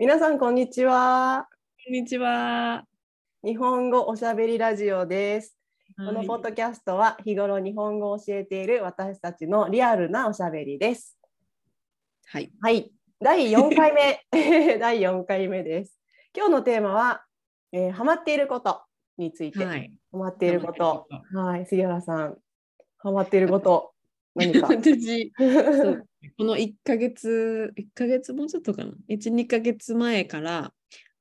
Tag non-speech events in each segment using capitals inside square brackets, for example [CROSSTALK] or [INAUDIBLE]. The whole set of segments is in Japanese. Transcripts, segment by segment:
皆さん、こんにちは。こんにちは。日本語おしゃべりラジオです。このはいポッドキャストは日頃日本語を教えている私たちのリアルなおしゃべりです。はい。はい、第4回目、[LAUGHS] 第4回目です。今日のテーマは、えーハマっていることについて。はい。ハマっていること。はい、杉原さん、ハマっていること、何か？[LAUGHS] 私、そ [LAUGHS] うこの1ヶ月、1ヶ月もうちょっとかな？1、2ヶ月前から、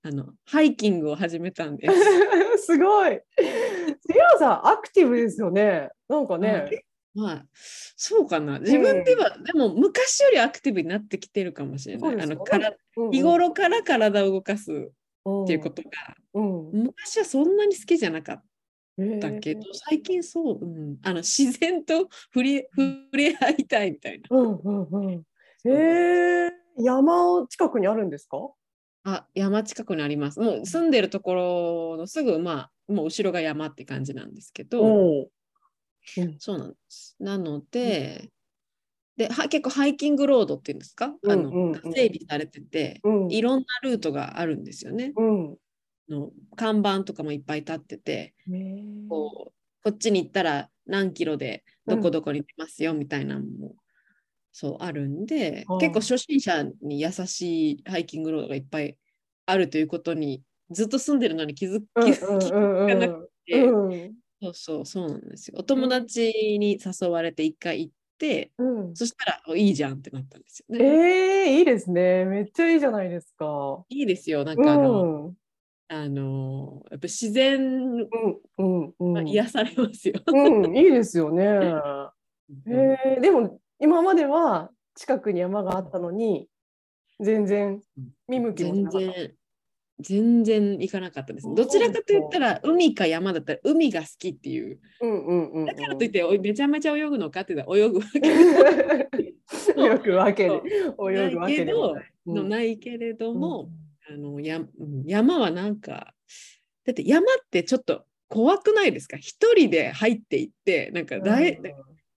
あの、ハイキングを始めたんです。[LAUGHS] すごい。杉原さん、アクティブですよね。なんかね。まあ、そうかな。自分では、でも昔よりアクティブになってきてるかもしれない。あのからうんうん日頃から体を動かすっっていうことが、うん。昔はそんなに好きじゃなかっえたけど、最近そう、うん、あの自然と触れ触れ合いたいみたいな。うんうんうん。えー、山を近くにあるんですか？あ、山近くにあります。もう住んでるところのすぐ、まあ、もう後ろが山って感じなんですけど、おうそうなんです。なので、では結構ハイキングロードっていうんですか、あのうんうんうん整備されてて、うんいろんなルートがあるんですよね。うん。あの看板とかもいっぱい立ってて、ねこうこっちに行ったら何キロでどこどこに出ますよみたいなのも、そうあるんで、はい結構初心者に優しいハイキングロードがいっぱいあるということにずっと住んでるのに気づうん気づきうんうんがなくて、うんそうそうそうなんですよ。お友達に誘われて一回行って、うん。そしたらおいいじゃんってなったんですよね。えー、いいですね。めっちゃいいじゃないですか。いいですよ。なんうかあの、んあのやっぱ自然うんうんうん。癒されますよ。うん、いいですよね。[LAUGHS] えー、でも今までは近くに山があったのに全然見向きもなかった。然、全然行かなかったです。どちらかと言ったら、海か山だったら、海が好きっていう。うんうんうんうん。だからといって、めちゃめちゃ泳ぐのかって言ったら、[LAUGHS] 泳ぐわけよく [LAUGHS] わけ泳ぐわけでもない。のうんないけれども、あのやうん山はなんか、だって山ってちょっと怖くないですか？一人で入っていって、なんかだい、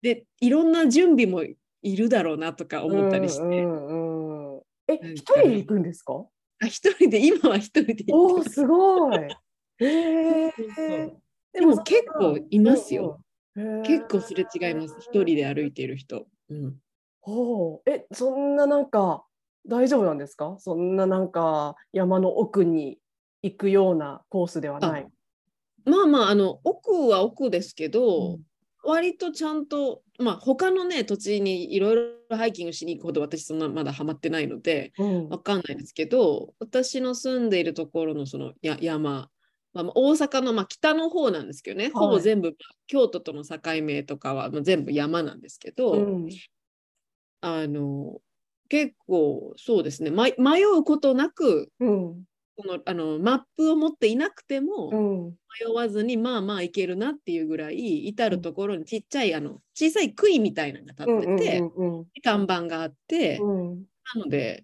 で、いろんな準備もいるだろうなとか思ったりして、うんうんうんえ一人で行くんですか？あ一人で、今は一人で行っておおすごい。[LAUGHS] えー、でも結構いますよ。うんうん。結構すれ違います。一人で歩いている人。うん、ほうえそんななんか大丈夫なんですか？そんななんか山の奥に行くようなコースではない。まあまあ、あの、奥は奥ですけど、うん割とちゃんと、まあ他のね、土地にいろいろハイキングしに行くほど私そんなまだハマってないので、うんわかんないですけど、私の住んでいるところのそのや山、まあ、まあ大阪のまあ北の方なんですけどね、ほぼ全部、京都との境目とかはまあ全部山なんですけど、うんあの、結構そうですね、ま迷うことなく、うん。このあのマップを持っていなくても、うん。迷わずにまあまあ行けるなっていうぐらい至る所にちっちゃいあの小さい杭みたいなのが立ってて、うん看板があって、うん。なので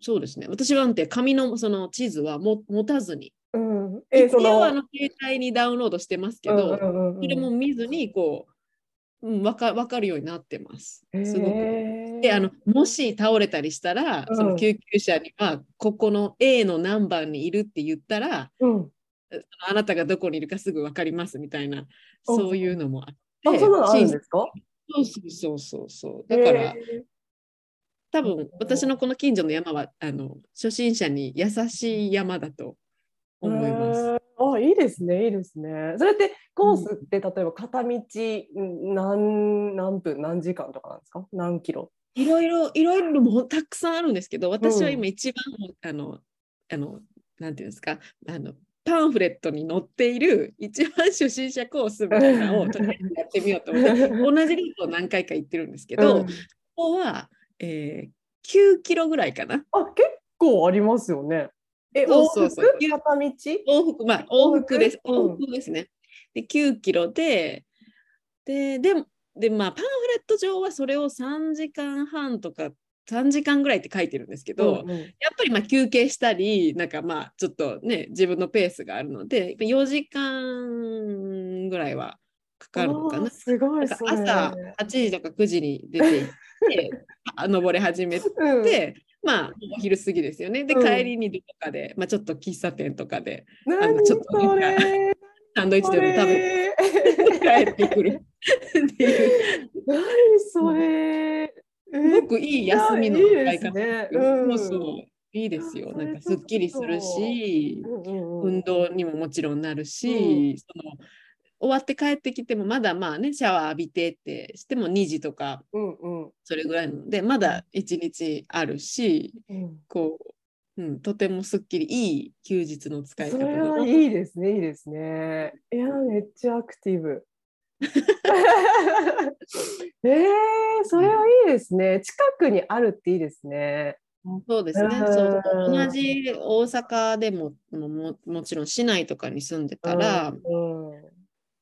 そうですね。私はなんて紙のその地図はも持たずにうん。うんえ一応あの携帯にダウンロードしてますけど、うんうんうんうん。それも見ずにこう、うん、わかわかるようになってます。すごく。へーであのもし倒れたりしたら、うんその救急車にはここの A の何番にいるって言ったらうんあなたがどこにいるかすぐ分かりますみたいな、うんそういうのもあって。あそんなのあるんですか？そうそうそうそうそう。だから、へ多分私のこの近所の山はあの初心者に優しい山だとー思います。あいいですねいいですね。それってコースって例えば片道うん何何分何時間とかなんですか？何キロ？いろいろいろいろもうたくさんあるんですけど、私はうん今一番、あのあのなんていうんですかあのパンフレットに載っている一番初心者コースみたいなのをとりあえずやってみようと思って [LAUGHS] 同じルートを何回か行ってるんですけど、うんここは、えー、9キロぐらいかな。あ結構ありますよね。えそうそうそう往復？片道？往復、まあ、往復です。往復？往復ですね。で、9キロで、で、でも、で、まあ、パンフレット上はそれを3時間半とか、3時間ぐらいって書いてるんですけど、うんうんやっぱりまあ休憩したり、なんかまあ、ちょっとね、自分のペースがあるので、4時間ぐらいはかかるのかな。すごない。朝8時とか9時に出て行って、[LAUGHS] あ登り始めて、うんまあお昼過ぎですよね。で、うん帰りにどこかで、まあ、ちょっと喫茶店とかであ何のちょっとサンドイッチでも食べてべ [LAUGHS] 帰ってくる。っていう何それすごくいい休みの使い方ですね。そうそう。いいですよ。なんかすっきりするし、運動にももちろんなるし、その終わって帰ってきてもまだまあねシャワー浴びてってしても2時とかそれぐらいなのでまだ1日あるしうん。こう、うん、とてもすっきりいい休日の使いそ方いいですね、いいですね。いや、めっちゃアクティブ。[LAUGHS] えー、それはいいですね。近くにあるっていいですね。そうですね。うんそう同じ大阪でももももちろん市内とかに住んでたら、うん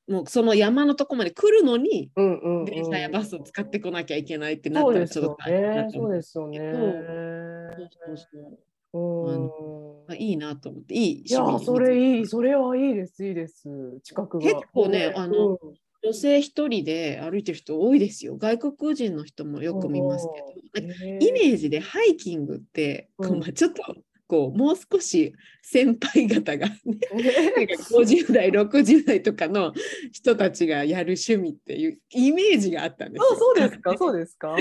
もうその山のとこまで来るのにうんうんうん、電車やバスを使ってこなきゃいけないってなったらちょっと大変だね。と思うそうですよね。あいいなと思っていいいや、それいい、それはいいです、いいです。近くが。結構ねあのうん。女性一人で歩いてる人多いですよ。外国人の人もよく見ますけど、イメージでハイキングって、うん。まあ、ちょっとこうもう少し先輩方が、ね、なんか50代60代とかの人たちがやる趣味っていうイメージがあったんですよ。あ、そうですか、そうですか？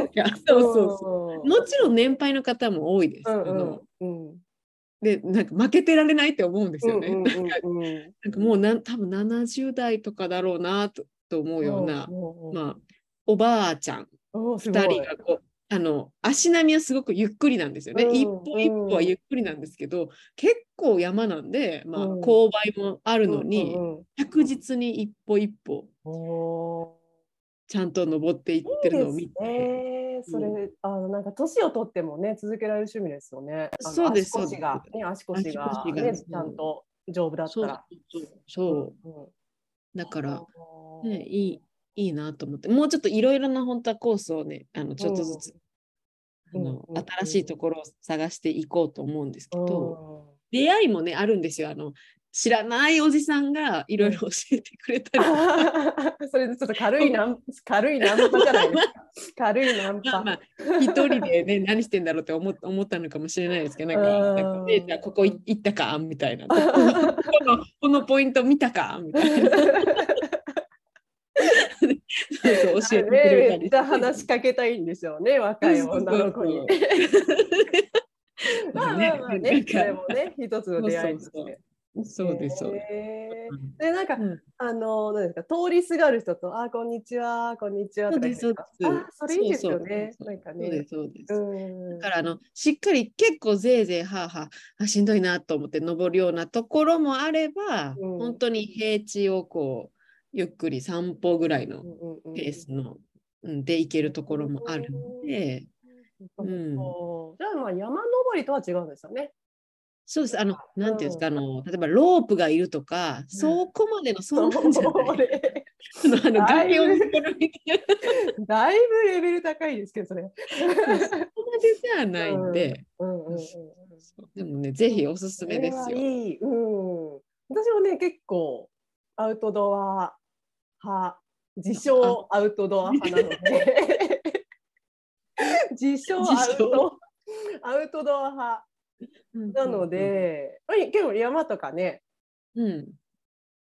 そうそうそう。うもちろん年配の方も多いですけんど、うんうんでなんか負けてられないって思うんですよね。なんかもうなん多分70代とかだろうなとと思うような、まあ、おばあちゃん2おーすごい人がこうあの足並みはすごくゆっくりなんですよね。うん一歩一歩はゆっくりなんですけど、結構山なんで、まあ、うん勾配もあるのに、うんうん確実に一歩一歩ちゃんと登っていってるのを見て。ーいい。それ、あのなんか年を取ってもね続けられる趣味ですよね。そうです足腰がね足腰がねちゃんと丈夫だったそうら。そうそううんうんだから、あね、いいいいなと思って。もうちょっといろいろな本当はコースをねあのちょっとずつ、うんあの新しいところを探していこうと思うんですけー。ど、出会いもねあるんですよ。あの知らないおじさんがいろいろ教えてくれたり、う [LAUGHS] んそれでちょっと軽いナン軽いナンパじゃないですか。[LAUGHS] 軽いナンパ。まあまあ一人でね [LAUGHS] 何してんだろうって思っ思ったのかもしれないですけどなんかじゃあここい行ったか？みたいなこのこのポイント見たか？みたいなそうそう教えてくれたりねめっちゃ話しかけたいんでしょうね、若い女の子に。[LAUGHS] まあまあまあなね。それもね、一つの出会いとしそうて。そうですそう。ですで、なんか、うん。あの、何ですか、通りすがる人と、あ、こんにちは、こんにちはそうあ、それいいですよね。なんかそうでね。すそうです。うん。だからあのしっかり結構ぜいぜいはあはああしんどいなと思って登るようなところもあれば、うん。本当に平地をこうゆっくり散歩ぐらいのペースの、うん、で行けるところもあるので、うん。じゃあ、まあ、山登りとは違うんですよね。そうです。あのなんていうんですかあの例えばロープがいるとか、そこまでのそんじゃない。[LAUGHS] れあのあのだいぶ。崖を登るみたいな。だいぶレベル高いですけど、それ。そこまでじゃないんで、うんうんうんそうでもねぜひおすすめですよ。はいい。うん。私もね、結構アウトドア派、自称アウトドア派なので。自称アウトアウトドア派。なので、まあ結構山とかね、うん、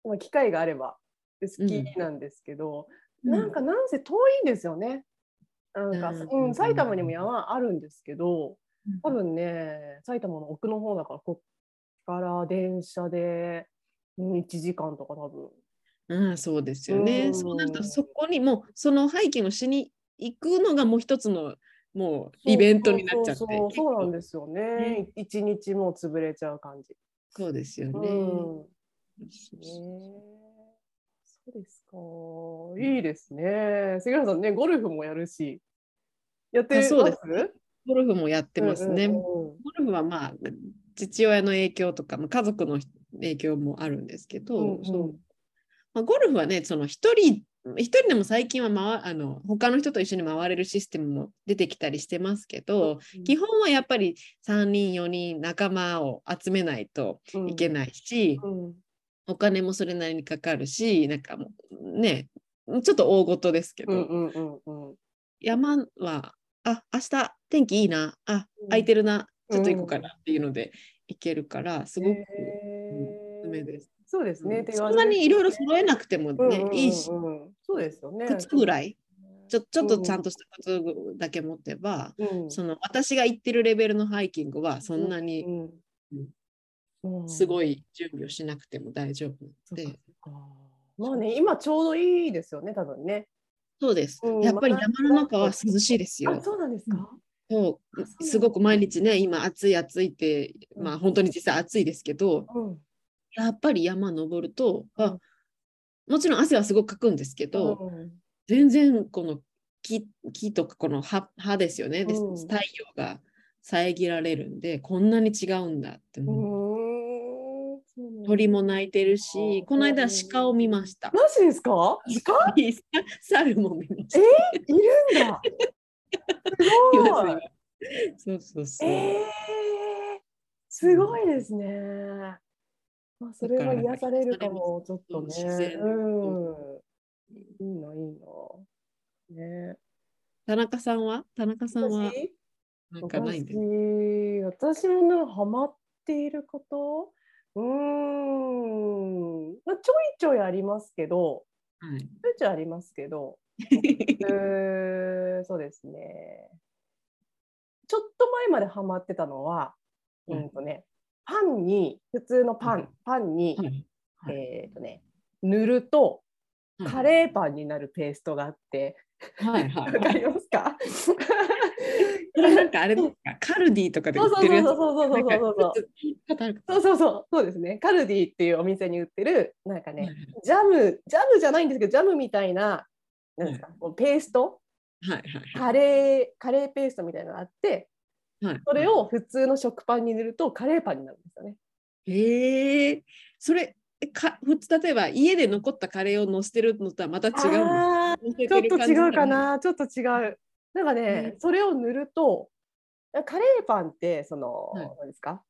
まあ、機会があれば好きなん。ですけど、うん。なん。かなん。せ遠いん。ですよね。なん。か、うん。うん、埼玉にも山あるん。ですけど、多分ね、埼玉の奥の方だから、こっから電車で、うん、1時間とか多分。うん、そうですよね。うんそうなるとそこにもうそのハイキングをしに行くのがもう一つのもうイベントになっちゃってそうなん結ですよね。一日もう潰れちゃう感じ。構そうですよね。うんそうですか。いいですね。杉原さんね、ゴルフもやるし。やってますあそうです？ゴルフもやってますね。うんうんうんゴルフはまあ父親の影響とか、まあ、家族の影響もあるんですけど、うんうんそうまあ、ゴルフはねその一人一人でも最近は回あの他の人と一緒に回れるシステムも出てきたりしてますけど、基本はやっぱり3人4人仲間を集めないといけないし、うん。お金もそれなりにかかるしなんかもうねちょっと大ごとですけど、うんうんうんうん。山はあ明日天気いいな。あうん。空いてるな、ちょっと行こうかなっていうので行けるからすごくめです。そうですね。うんそんなにいろいろ揃えなくてもね、いいしそうですよね。靴ぐらいちょちょっとちゃんと、とした靴だけ持ってば、うんその私が行ってるレベルのハイキングはそんなにうんすい。ごい準備をしなくても大丈夫で、まあね、今ちょうどいいですよね、多分ね。そうです、うんやっぱり山の中は涼しいですよあ、。そうなんですか？そうすごく毎日ね今暑い暑いってうんまあ本当に実際暑いですけどうん。やっぱり山登るとうん。あもちろん汗はすごくかくんですけど、うん。全然この木木とかこの葉葉ですよね、でうん。太陽が遮られるんでこんなに違うんだってう。思う、うなんだ。鳥も鳴いてるしうん。この間鹿を見ました、マジですか？鹿？[LAUGHS] 猿も見ました。え？いるんだ。[LAUGHS] すいごい。そうそうそう、えー、すごいですね。まあ、それは癒されるかも、ちょっとね。自然うん。いいな、いいな。ね。田中さんは？田中さんは？私？なんかないんですか？私私もね、ハマっていること？うーん、まあ、ちょいちょいありますけど、はい。ちょいちょいありますけど、[LAUGHS] えーそうですね。ちょっと前までハマってたのは、うんうんとね、パンに、普通のパン、パンに、はい。はい。えっ、とね、塗るとはいカレーパンになるペーストがあって、はいはいわかりますか？[LAUGHS] これなんかあれですか？カルディとかで売ってるやつ？そうそうそうそうそうそう。そうそう。そうそう、そうですね。カルディっていうお店に売ってる、なんかね、はいジャム、ジャムじゃないんですけど、ジャムみたいな、なんですか、こうペースト、はいはい。カレー、カレーペーストみたいなのがあって、はい。それを普通の食パンに塗るとカレーパンになるんですよね。へえそれえか普通例えば家で残ったカレーを乗せてるのとはまた違うんですちょってと違うかな、ちょっと違う。なんかねね、それを塗ると、カレーパンって、その、はい。何ですか？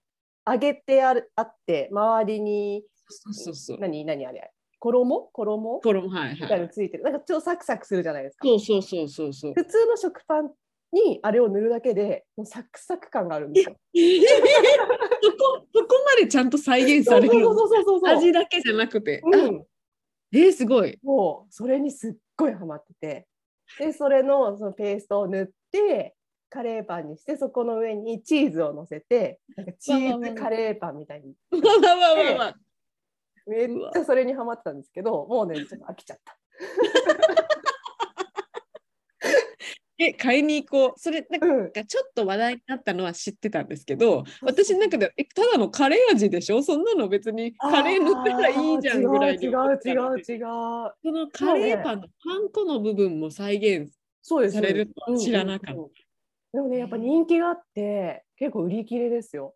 揚げてあるあって、周りに、そうそうそう何、何あれ、衣？衣？これもはい。みたいついてる。なんかちょっとサクサクするじゃないですか。そうそうそうそうそう。普通の食パンにあれを塗るだけで、もうサクサク感があるんですよ。[LAUGHS] そこそこまでちゃんと再現されるそうそうそうそうそう。味だけじゃなくて、あうん、えー、すごいもうそれにすっごいハマっててでそれのそのペーストを塗ってカレーパンにしてそこの上にチーズを乗せてなんかチーズカレーパンみたいにめっちゃそれにハマってたんですけどもうねちょっと飽きちゃった。[LAUGHS] え買いに行こう。それなんかうん。ちょっと話題になったのは知ってたんですけど私の中でえただのカレー味でしょ？そんなの別にカレー塗ったらいいじゃんぐらいに違う違う違う違う。そのカレーパンのパン粉の部分も再現されるとは知らなかった。うんうんうんでもねやっぱ人気があって結構売り切れですよ。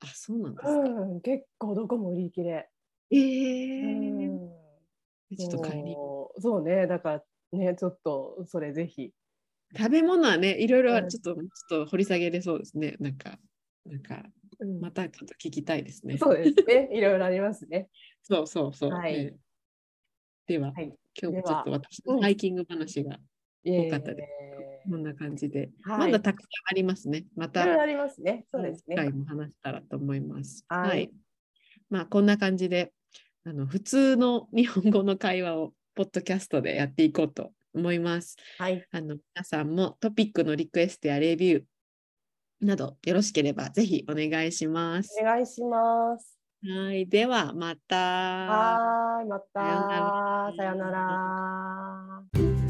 あそうなんですか、うん。結構どこも売り切れ。えうーんちょっと買いに行こそう。そうね。だからねちょっとそれぜひ。う食べ物はねいろいろうん。ちょっと、ちょっと掘り下げれそうですね。なんかなんかうん。またちょっと聞きたいですね。そうですね。いろいろありますね。そうそうそう、はい。えーでは、はい。今日もちょっと私うん。のハイキング話が多かったでえこんな感じで、はい。まだたくさんありますね。またありますね。そうです次回ねも話したらと思います。はい。まあこんな感じであの普通の日本語の会話をポッドキャストでやっていこうと思います。はいあの皆さんもトピックのリクエストやレビューなどよろしければぜひお願いしますお。願いしますはい、ではまた。はーいまたさよならさよなら